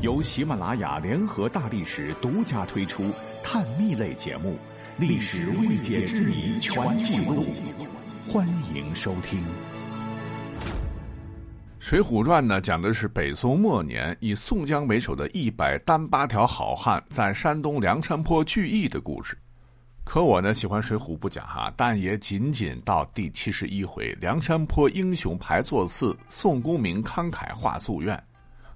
由喜马拉雅联合大历史独家推出探秘类节目《历史未解之谜全记录》，欢迎收听。《水浒传》呢，讲的是北宋末年以宋江为首的一百单八条好汉在山东梁山泊聚义的故事。可我呢，喜欢水浒不假哈，但也仅仅到第七十一回梁山泊英雄排座次，宋公明慷慨话夙愿。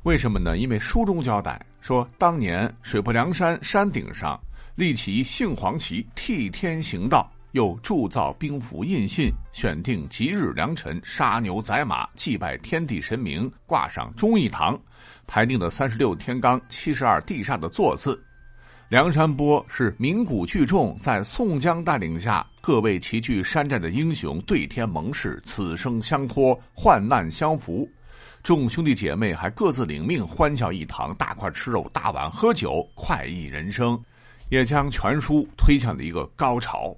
为什么呢？因为书中交代说，当年水泊梁山山顶上立起杏黄旗，替天行道，又铸造兵符印信，选定吉日良辰，杀牛宰马，祭拜天地神明，挂上忠义堂，排定的三十六天罡、七十二地煞的座次。梁山泊是名古聚众，在宋江带领下，各位齐聚山寨的英雄对天盟誓，此生相托，患难相扶。众兄弟姐妹还各自领命，欢笑一堂，大块吃肉，大碗喝酒，快意人生，也将全书推向了一个高潮。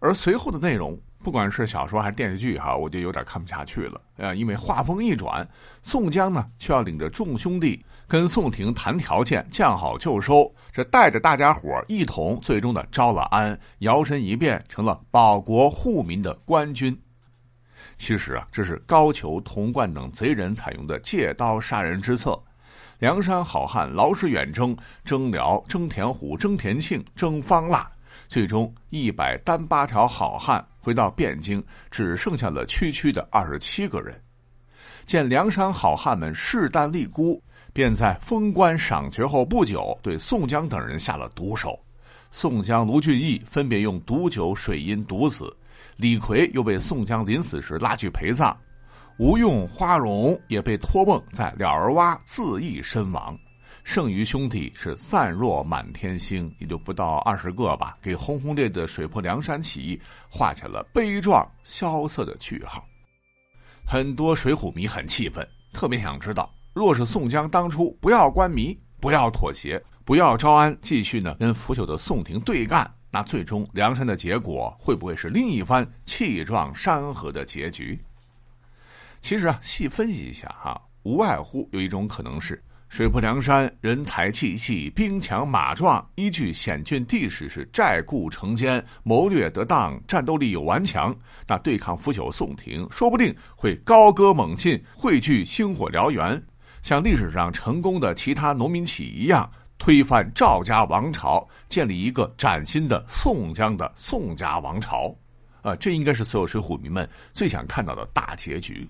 而随后的内容。不管是小说还是电视剧，哈，我就有点看不下去了。呃，因为话锋一转，宋江呢却要领着众兄弟跟宋廷谈条件，降好就收，这带着大家伙一同，最终的招了安，摇身一变成了保国护民的官军。其实啊，这是高俅、童贯等贼人采用的借刀杀人之策。梁山好汉劳师远征，征辽、征田虎、征田庆、征方腊。最终，一百单八条好汉回到汴京，只剩下了区区的二十七个人。见梁山好汉们势单力孤，便在封官赏爵后不久，对宋江等人下了毒手。宋江、卢俊义分别用毒酒、水银毒死，李逵又被宋江临死时拉去陪葬，吴用、花荣也被托梦在了儿洼自缢身亡。剩余兄弟是散若满天星，也就不到二十个吧，给轰轰烈的水泊梁山起义画下了悲壮萧瑟的句号。很多水浒迷很气愤，特别想知道，若是宋江当初不要官迷，不要妥协，不要招安，继续呢跟腐朽的宋廷对干，那最终梁山的结果会不会是另一番气壮山河的结局？其实啊，细分析一下哈，无外乎有一种可能是。水泊梁山人才济济，兵强马壮，依据险峻地势是寨固城坚，谋略得当，战斗力又顽强。那对抗腐朽宋廷，说不定会高歌猛进，汇聚星火燎原，像历史上成功的其他农民起义一样，推翻赵家王朝，建立一个崭新的宋江的宋家王朝。啊，这应该是所有水浒迷们最想看到的大结局。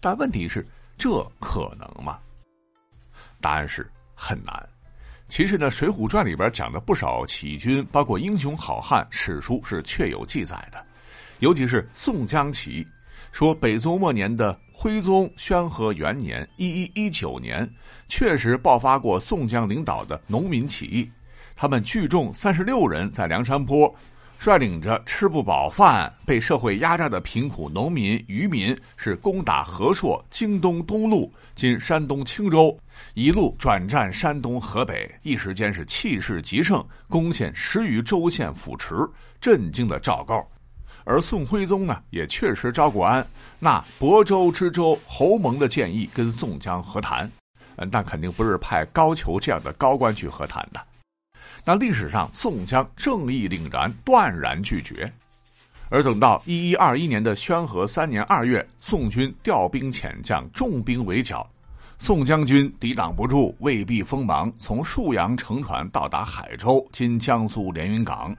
但问题是，这可能吗？答案是很难。其实呢，《水浒传》里边讲的不少起义军，包括英雄好汉，史书是确有记载的。尤其是宋江起义，说北宋末年的徽宗宣和元年（一一一九年），确实爆发过宋江领导的农民起义。他们聚众三十六人，在梁山坡。率领着吃不饱饭、被社会压榨的贫苦农民、渔民，是攻打和硕、京东东路（今山东青州），一路转战山东、河北，一时间是气势极盛，攻陷十余州县府池，震惊了赵构。而宋徽宗呢，也确实招过安，那亳州知州侯蒙的建议跟宋江和谈，嗯，那肯定不是派高俅这样的高官去和谈的。那历史上，宋江正义凛然，断然拒绝。而等到一一二一年的宣和三年二月，宋军调兵遣将，重兵围剿，宋将军抵挡不住，未必锋芒，从沭阳乘船到达海州（今江苏连云港）。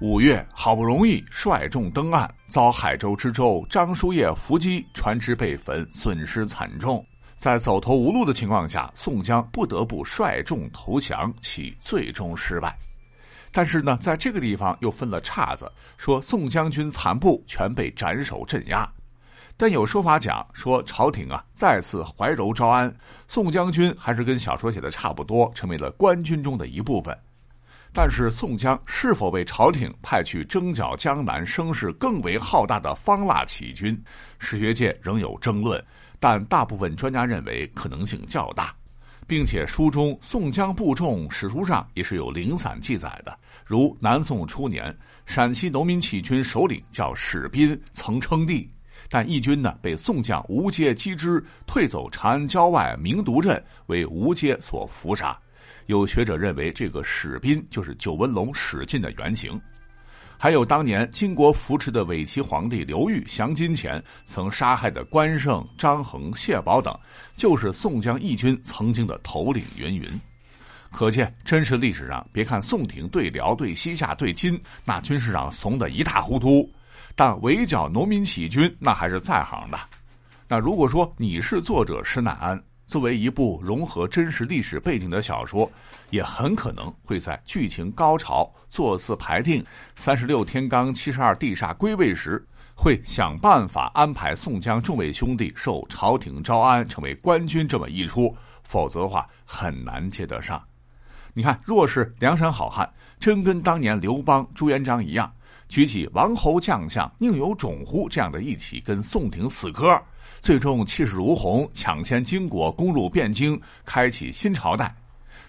五月，好不容易率众登岸，遭海州知州张叔夜伏击，船只被焚，损失惨重。在走投无路的情况下，宋江不得不率众投降，其最终失败。但是呢，在这个地方又分了岔子，说宋将军残部全被斩首镇压。但有说法讲说，朝廷啊再次怀柔招安，宋将军还是跟小说写的差不多，成为了官军中的一部分。但是宋江是否被朝廷派去征剿江南声势更为浩大的方腊起义军，史学界仍有争论。但大部分专家认为可能性较大，并且书中宋江部众史书上也是有零散记载的，如南宋初年陕西农民起义军首领叫史斌，曾称帝，但义军呢被宋将吴阶击之，退走长安郊外明独镇，为吴阶所伏杀。有学者认为，这个史斌就是九纹龙史进的原型。还有当年金国扶持的伪齐皇帝刘裕降金前曾杀害的关胜、张衡、谢宝等，就是宋江义军曾经的头领。云云，可见真实历史上，别看宋廷对辽、对西夏、对金那军事上怂得一塌糊涂，但围剿农民起义军那还是在行的。那如果说你是作者施耐庵。作为一部融合真实历史背景的小说，也很可能会在剧情高潮、座次排定、三十六天罡、七十二地煞归位时，会想办法安排宋江众位兄弟受朝廷招安，成为官军这么一出，否则的话很难接得上。你看，若是梁山好汉真跟当年刘邦、朱元璋一样，举起王侯将相宁有种乎这样的一起跟宋廷死磕。最终气势如虹，抢先金国，攻入汴京，开启新朝代。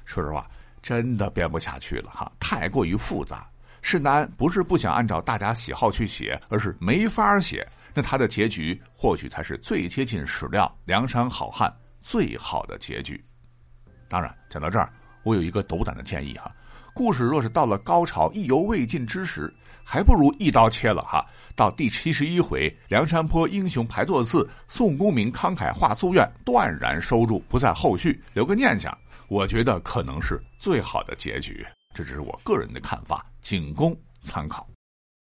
说实话，真的编不下去了哈，太过于复杂。施耐庵不是不想按照大家喜好去写，而是没法写。那他的结局或许才是最接近史料梁山好汉最好的结局。当然，讲到这儿，我有一个斗胆的建议哈。故事若是到了高潮意犹未尽之时，还不如一刀切了哈。到第七十一回，梁山坡英雄排座次，宋公明慷慨话夙愿，断然收住，不再后续，留个念想。我觉得可能是最好的结局。这只是我个人的看法，仅供参考。